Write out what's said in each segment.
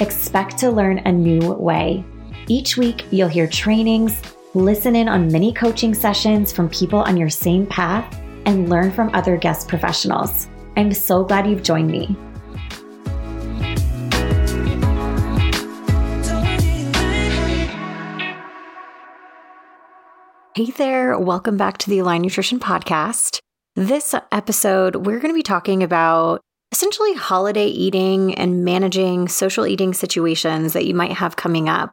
Expect to learn a new way. Each week, you'll hear trainings, listen in on mini coaching sessions from people on your same path, and learn from other guest professionals. I'm so glad you've joined me. Hey there, welcome back to the Align Nutrition Podcast. This episode, we're going to be talking about essentially holiday eating and managing social eating situations that you might have coming up.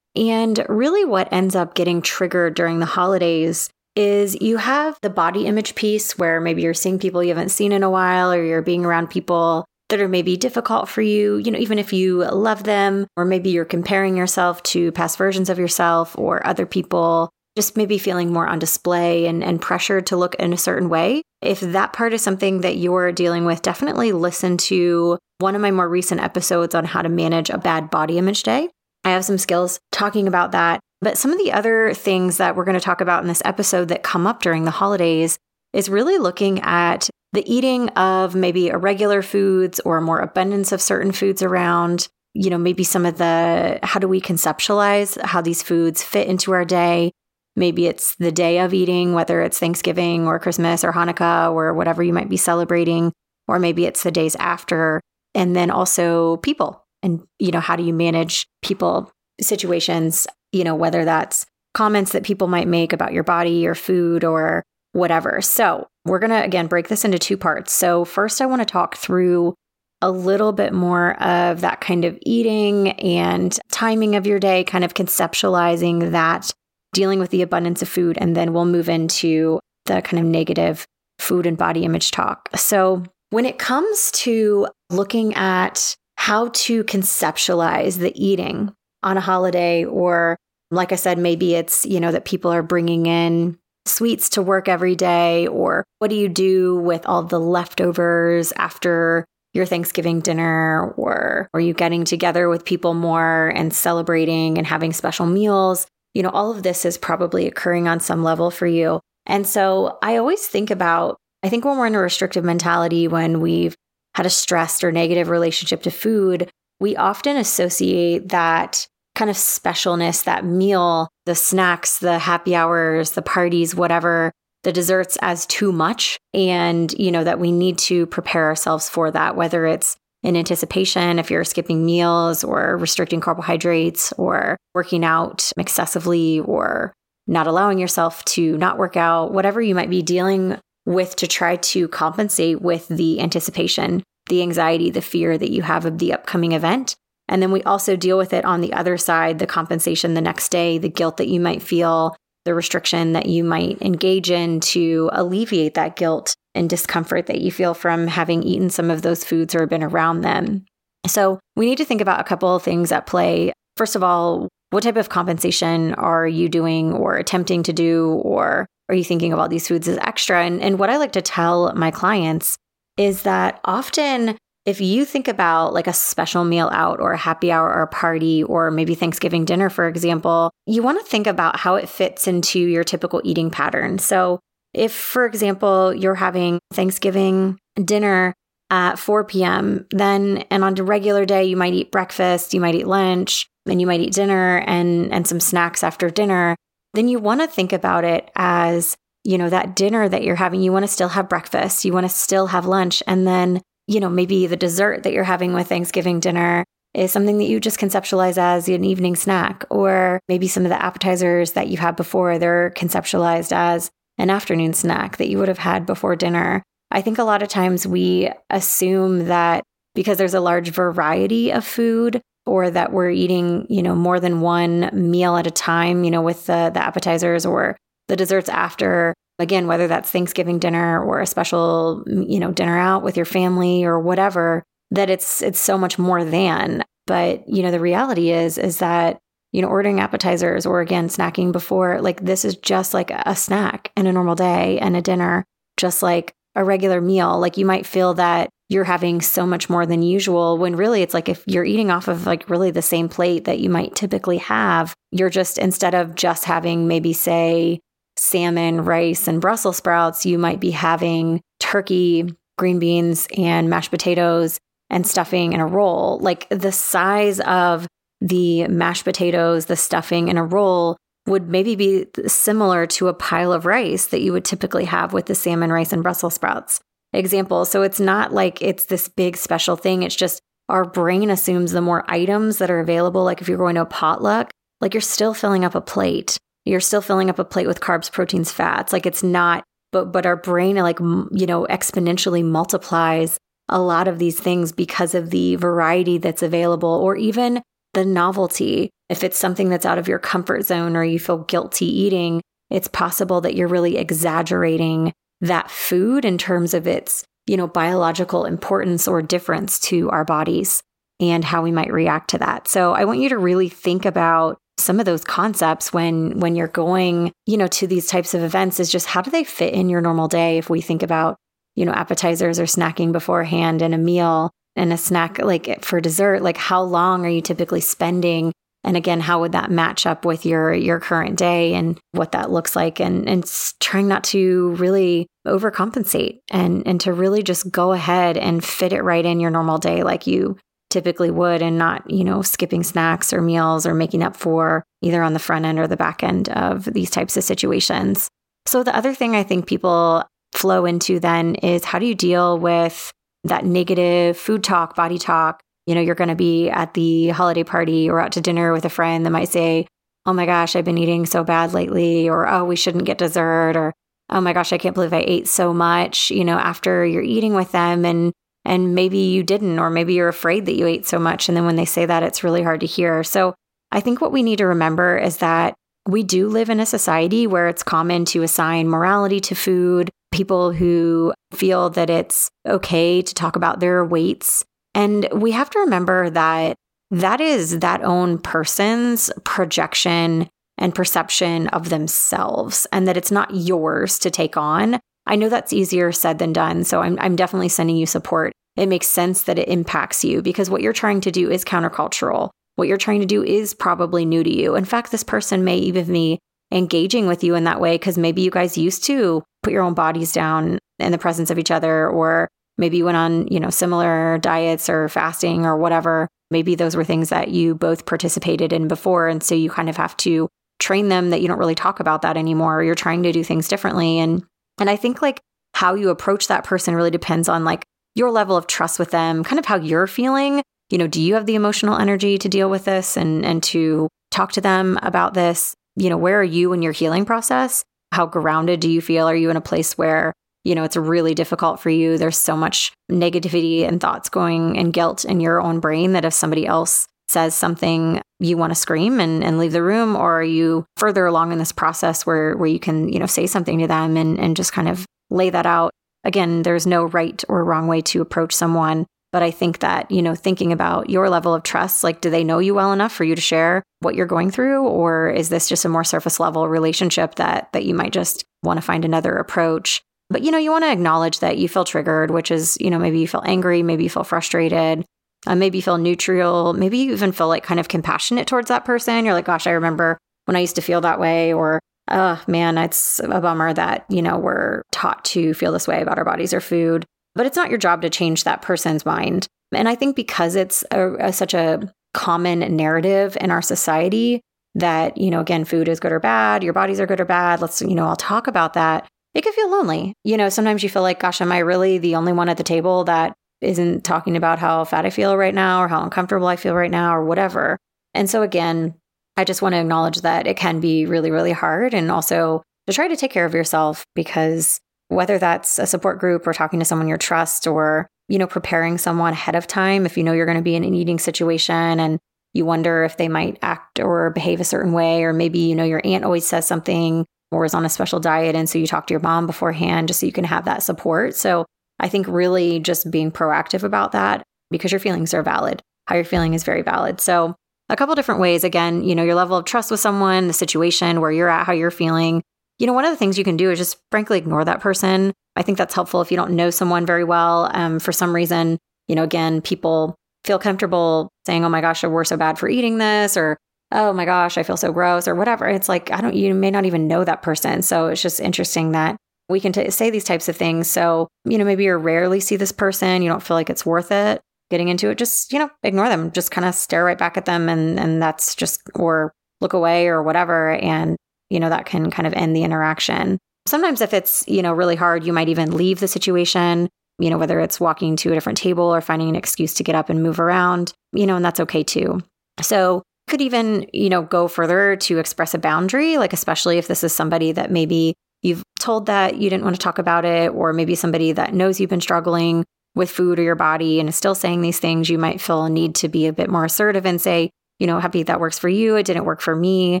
And really, what ends up getting triggered during the holidays is you have the body image piece where maybe you're seeing people you haven't seen in a while, or you're being around people that are maybe difficult for you, you know, even if you love them, or maybe you're comparing yourself to past versions of yourself or other people just maybe feeling more on display and, and pressured to look in a certain way. If that part is something that you're dealing with, definitely listen to one of my more recent episodes on how to manage a bad body image day. I have some skills talking about that. But some of the other things that we're going to talk about in this episode that come up during the holidays is really looking at the eating of maybe irregular foods or more abundance of certain foods around. You know, maybe some of the how do we conceptualize how these foods fit into our day? Maybe it's the day of eating, whether it's Thanksgiving or Christmas or Hanukkah or whatever you might be celebrating, or maybe it's the days after. And then also people and, you know, how do you manage people situations, you know, whether that's comments that people might make about your body or food or whatever. So we're going to, again, break this into two parts. So, first, I want to talk through a little bit more of that kind of eating and timing of your day, kind of conceptualizing that dealing with the abundance of food, and then we'll move into the kind of negative food and body image talk. So, when it comes to looking at how to conceptualize the eating on a holiday, or like I said, maybe it's, you know, that people are bringing in sweets to work every day, or what do you do with all the leftovers after your Thanksgiving dinner, or are you getting together with people more and celebrating and having special meals? You know, all of this is probably occurring on some level for you. And so I always think about, I think when we're in a restrictive mentality, when we've had a stressed or negative relationship to food, we often associate that kind of specialness, that meal, the snacks, the happy hours, the parties, whatever, the desserts as too much. And, you know, that we need to prepare ourselves for that, whether it's in anticipation if you're skipping meals or restricting carbohydrates or working out excessively or not allowing yourself to not work out, whatever you might be dealing with to try to compensate with the anticipation, the anxiety, the fear that you have of the upcoming event. And then we also deal with it on the other side the compensation the next day, the guilt that you might feel, the restriction that you might engage in to alleviate that guilt and discomfort that you feel from having eaten some of those foods or been around them. So, we need to think about a couple of things at play. First of all, what type of compensation are you doing or attempting to do, or are you thinking about these foods as extra? And, and what I like to tell my clients is that often if you think about like a special meal out or a happy hour or a party or maybe Thanksgiving dinner, for example, you want to think about how it fits into your typical eating pattern. So, if, for example, you're having Thanksgiving dinner at 4 p.m., then, and on a regular day, you might eat breakfast, you might eat lunch, and you might eat dinner and, and some snacks after dinner, then you want to think about it as, you know, that dinner that you're having, you want to still have breakfast, you want to still have lunch, and then, you know, maybe the dessert that you're having with Thanksgiving dinner is something that you just conceptualize as an evening snack, or maybe some of the appetizers that you had before, they're conceptualized as an afternoon snack that you would have had before dinner. I think a lot of times we assume that because there's a large variety of food or that we're eating, you know, more than one meal at a time, you know, with the, the appetizers or the desserts after, again, whether that's Thanksgiving dinner or a special, you know, dinner out with your family or whatever, that it's it's so much more than. But, you know, the reality is, is that, you know, ordering appetizers or again, snacking before, like this is just like a snack in a normal day and a dinner, just like a regular meal. Like you might feel that you're having so much more than usual when really it's like if you're eating off of like really the same plate that you might typically have, you're just instead of just having maybe say salmon, rice, and Brussels sprouts, you might be having turkey, green beans, and mashed potatoes and stuffing in a roll. Like the size of the mashed potatoes, the stuffing in a roll would maybe be similar to a pile of rice that you would typically have with the salmon, rice, and Brussels sprouts example. So it's not like it's this big special thing. It's just our brain assumes the more items that are available, like if you're going to a potluck, like you're still filling up a plate. You're still filling up a plate with carbs, proteins, fats. Like it's not, but but our brain like you know exponentially multiplies a lot of these things because of the variety that's available or even the novelty. If it's something that's out of your comfort zone or you feel guilty eating, it's possible that you're really exaggerating that food in terms of its, you know, biological importance or difference to our bodies and how we might react to that. So I want you to really think about some of those concepts when when you're going, you know, to these types of events is just how do they fit in your normal day if we think about, you know, appetizers or snacking beforehand and a meal and a snack like for dessert, like how long are you typically spending? And again how would that match up with your your current day and what that looks like? And and trying not to really overcompensate and and to really just go ahead and fit it right in your normal day like you typically would and not you know skipping snacks or meals or making up for either on the front end or the back end of these types of situations. So the other thing i think people flow into then is how do you deal with that negative food talk body talk you know, you're going to be at the holiday party or out to dinner with a friend that might say, Oh my gosh, I've been eating so bad lately, or Oh, we shouldn't get dessert, or Oh my gosh, I can't believe I ate so much, you know, after you're eating with them. And, and maybe you didn't, or maybe you're afraid that you ate so much. And then when they say that, it's really hard to hear. So I think what we need to remember is that we do live in a society where it's common to assign morality to food. People who feel that it's okay to talk about their weights and we have to remember that that is that own person's projection and perception of themselves, and that it's not yours to take on. I know that's easier said than done. So I'm, I'm definitely sending you support. It makes sense that it impacts you because what you're trying to do is countercultural. What you're trying to do is probably new to you. In fact, this person may even be engaging with you in that way because maybe you guys used to put your own bodies down in the presence of each other or maybe you went on, you know, similar diets or fasting or whatever. Maybe those were things that you both participated in before. And so you kind of have to train them that you don't really talk about that anymore. you're trying to do things differently. And and I think like how you approach that person really depends on like your level of trust with them, kind of how you're feeling. You know, do you have the emotional energy to deal with this and and to talk to them about this? You know, where are you in your healing process? How grounded do you feel? Are you in a place where you know, it's really difficult for you. There's so much negativity and thoughts going and guilt in your own brain that if somebody else says something, you want to scream and, and leave the room, or are you further along in this process where where you can, you know, say something to them and, and just kind of lay that out. Again, there's no right or wrong way to approach someone. But I think that, you know, thinking about your level of trust, like, do they know you well enough for you to share what you're going through? Or is this just a more surface level relationship that that you might just want to find another approach? But you know, you want to acknowledge that you feel triggered, which is, you know, maybe you feel angry, maybe you feel frustrated, uh, maybe you feel neutral, maybe you even feel like kind of compassionate towards that person. You're like, gosh, I remember when I used to feel that way, or oh man, it's a bummer that, you know, we're taught to feel this way about our bodies or food. But it's not your job to change that person's mind. And I think because it's a, a, such a common narrative in our society that, you know, again, food is good or bad, your bodies are good or bad. Let's, you know, I'll talk about that it can feel lonely. You know, sometimes you feel like, gosh, am I really the only one at the table that isn't talking about how fat I feel right now or how uncomfortable I feel right now or whatever? And so, again, I just want to acknowledge that it can be really, really hard and also to try to take care of yourself because whether that's a support group or talking to someone you trust or, you know, preparing someone ahead of time, if you know you're going to be in an eating situation and you wonder if they might act or behave a certain way, or maybe, you know, your aunt always says something or is on a special diet. And so you talk to your mom beforehand just so you can have that support. So I think really just being proactive about that because your feelings are valid. how you're feeling is very valid. So, a couple different ways. Again, you know, your level of trust with someone, the situation, where you're at, how you're feeling. You know, one of the things you can do is just frankly ignore that person. I think that's helpful if you don't know someone very well. Um, for some reason, you know, again, people feel comfortable saying, oh my gosh, we're so bad for eating this, or oh my gosh, I feel so gross, or whatever. It's like, I don't, you may not even know that person. So it's just interesting that we can t- say these types of things. So, you know, maybe you rarely see this person, you don't feel like it's worth it getting into it. Just, you know, ignore them, just kind of stare right back at them. And, and that's just, or look away or whatever. And, you know, that can kind of end the interaction. Sometimes if it's, you know, really hard, you might even leave the situation you know, whether it's walking to a different table or finding an excuse to get up and move around, you know, and that's okay too. So, could even, you know, go further to express a boundary, like especially if this is somebody that maybe you've told that you didn't want to talk about it, or maybe somebody that knows you've been struggling with food or your body and is still saying these things, you might feel a need to be a bit more assertive and say, you know, happy that works for you. It didn't work for me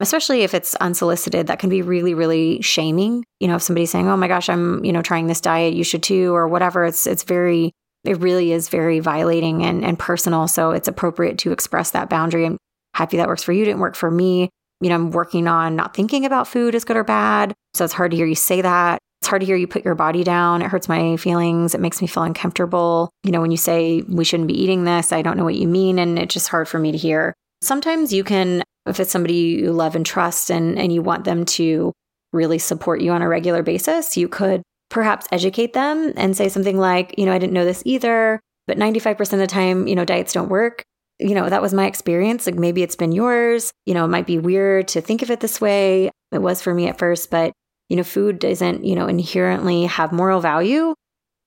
especially if it's unsolicited, that can be really, really shaming. You know, if somebody's saying, "Oh my gosh, I'm you know trying this diet, you should too," or whatever. It's it's very, it really is very violating and and personal. So it's appropriate to express that boundary. I'm happy that works for you. Didn't work for me. You know, I'm working on not thinking about food as good or bad. So it's hard to hear you say that. It's hard to hear you put your body down. It hurts my feelings. It makes me feel uncomfortable. You know, when you say we shouldn't be eating this, I don't know what you mean. And it's just hard for me to hear. Sometimes you can if it's somebody you love and trust and, and you want them to really support you on a regular basis, you could perhaps educate them and say something like, you know, I didn't know this either, but 95% of the time, you know, diets don't work. You know, that was my experience. Like maybe it's been yours. You know, it might be weird to think of it this way. It was for me at first, but, you know, food doesn't, you know, inherently have moral value.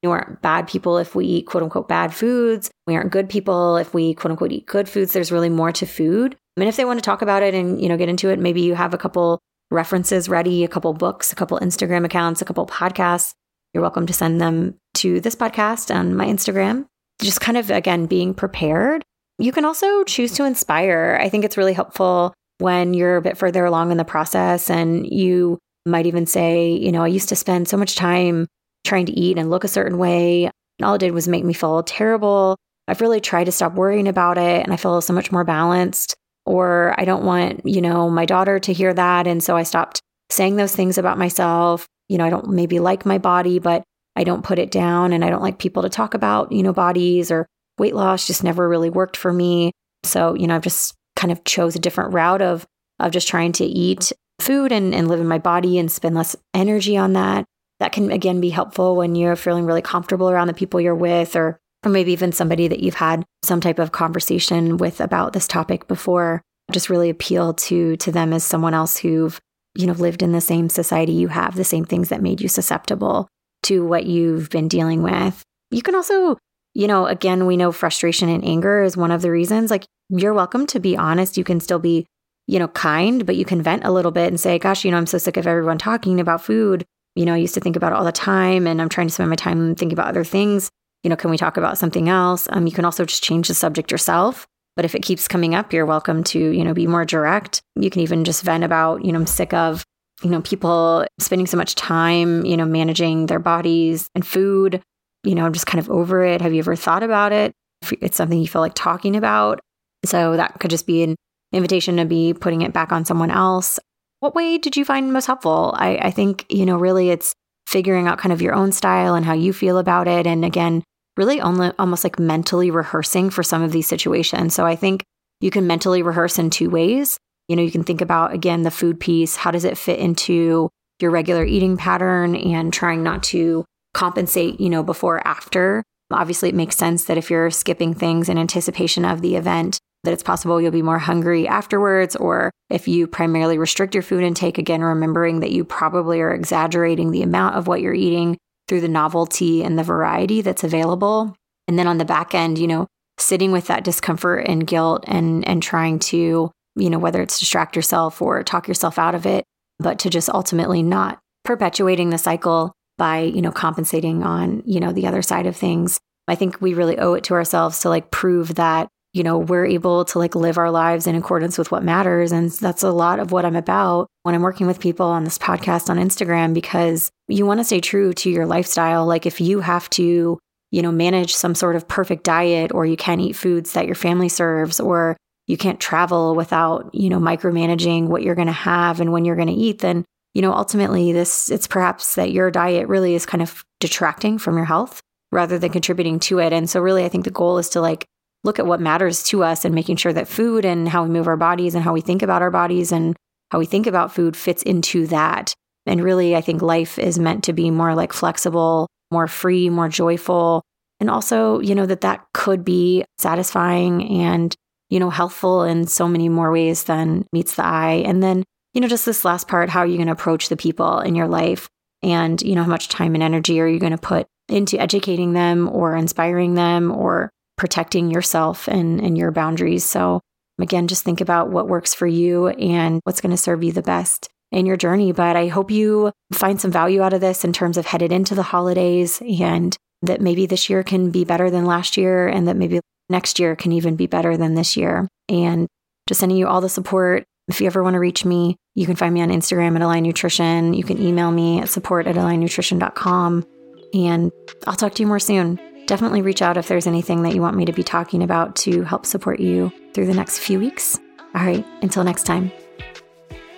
We aren't bad people if we eat quote unquote bad foods. We aren't good people if we quote unquote eat good foods. There's really more to food. Mean, if they want to talk about it and, you know, get into it, maybe you have a couple references ready, a couple books, a couple Instagram accounts, a couple podcasts. You're welcome to send them to this podcast on my Instagram. Just kind of, again, being prepared. You can also choose to inspire. I think it's really helpful when you're a bit further along in the process and you might even say, you know, I used to spend so much time trying to eat and look a certain way. And all it did was make me feel terrible. I've really tried to stop worrying about it and I feel so much more balanced or I don't want, you know, my daughter to hear that. And so I stopped saying those things about myself. You know, I don't maybe like my body, but I don't put it down and I don't like people to talk about, you know, bodies or weight loss just never really worked for me. So, you know, I've just kind of chose a different route of of just trying to eat food and, and live in my body and spend less energy on that. That can again be helpful when you're feeling really comfortable around the people you're with or or maybe even somebody that you've had some type of conversation with about this topic before just really appeal to to them as someone else who've you know lived in the same society you have the same things that made you susceptible to what you've been dealing with. You can also you know again we know frustration and anger is one of the reasons. Like you're welcome to be honest. You can still be you know kind but you can vent a little bit and say gosh you know i'm so sick of everyone talking about food. You know i used to think about it all the time and i'm trying to spend my time thinking about other things you know, can we talk about something else? Um, you can also just change the subject yourself. But if it keeps coming up, you're welcome to, you know, be more direct. You can even just vent about, you know, I'm sick of, you know, people spending so much time, you know, managing their bodies and food. You know, I'm just kind of over it. Have you ever thought about it? If it's something you feel like talking about. So that could just be an invitation to be putting it back on someone else. What way did you find most helpful? I, I think, you know, really it's figuring out kind of your own style and how you feel about it. And again, really only almost like mentally rehearsing for some of these situations. So I think you can mentally rehearse in two ways. You know, you can think about again the food piece, how does it fit into your regular eating pattern and trying not to compensate, you know, before or after. Obviously, it makes sense that if you're skipping things in anticipation of the event, that it's possible you'll be more hungry afterwards. Or if you primarily restrict your food intake, again, remembering that you probably are exaggerating the amount of what you're eating through the novelty and the variety that's available. And then on the back end, you know, sitting with that discomfort and guilt and and trying to, you know, whether it's distract yourself or talk yourself out of it, but to just ultimately not perpetuating the cycle by, you know, compensating on, you know, the other side of things. I think we really owe it to ourselves to like prove that you know, we're able to like live our lives in accordance with what matters. And that's a lot of what I'm about when I'm working with people on this podcast on Instagram, because you want to stay true to your lifestyle. Like if you have to, you know, manage some sort of perfect diet or you can't eat foods that your family serves or you can't travel without, you know, micromanaging what you're going to have and when you're going to eat, then, you know, ultimately this, it's perhaps that your diet really is kind of detracting from your health rather than contributing to it. And so, really, I think the goal is to like look at what matters to us and making sure that food and how we move our bodies and how we think about our bodies and how we think about food fits into that. And really, I think life is meant to be more like flexible, more free, more joyful. And also, you know, that that could be satisfying and, you know, healthful in so many more ways than meets the eye. And then, you know, just this last part, how are you going to approach the people in your life? And, you know, how much time and energy are you going to put into educating them or inspiring them or protecting yourself and, and your boundaries. So, again, just think about what works for you and what's going to serve you the best in your journey. But I hope you find some value out of this in terms of headed into the holidays and that maybe this year can be better than last year and that maybe next year can even be better than this year. And just sending you all the support. If you ever want to reach me, you can find me on Instagram at Align Nutrition. You can email me at support at alignnutrition.com. And I'll talk to you more soon. Definitely reach out if there's anything that you want me to be talking about to help support you through the next few weeks. All right, until next time.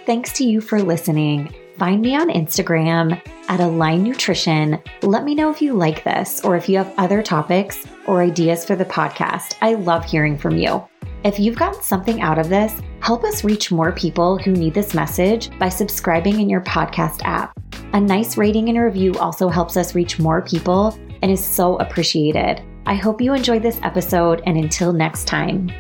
Thanks to you for listening. Find me on Instagram at Align Nutrition. Let me know if you like this or if you have other topics or ideas for the podcast. I love hearing from you. If you've gotten something out of this, help us reach more people who need this message by subscribing in your podcast app. A nice rating and review also helps us reach more people and is so appreciated. I hope you enjoyed this episode, and until next time.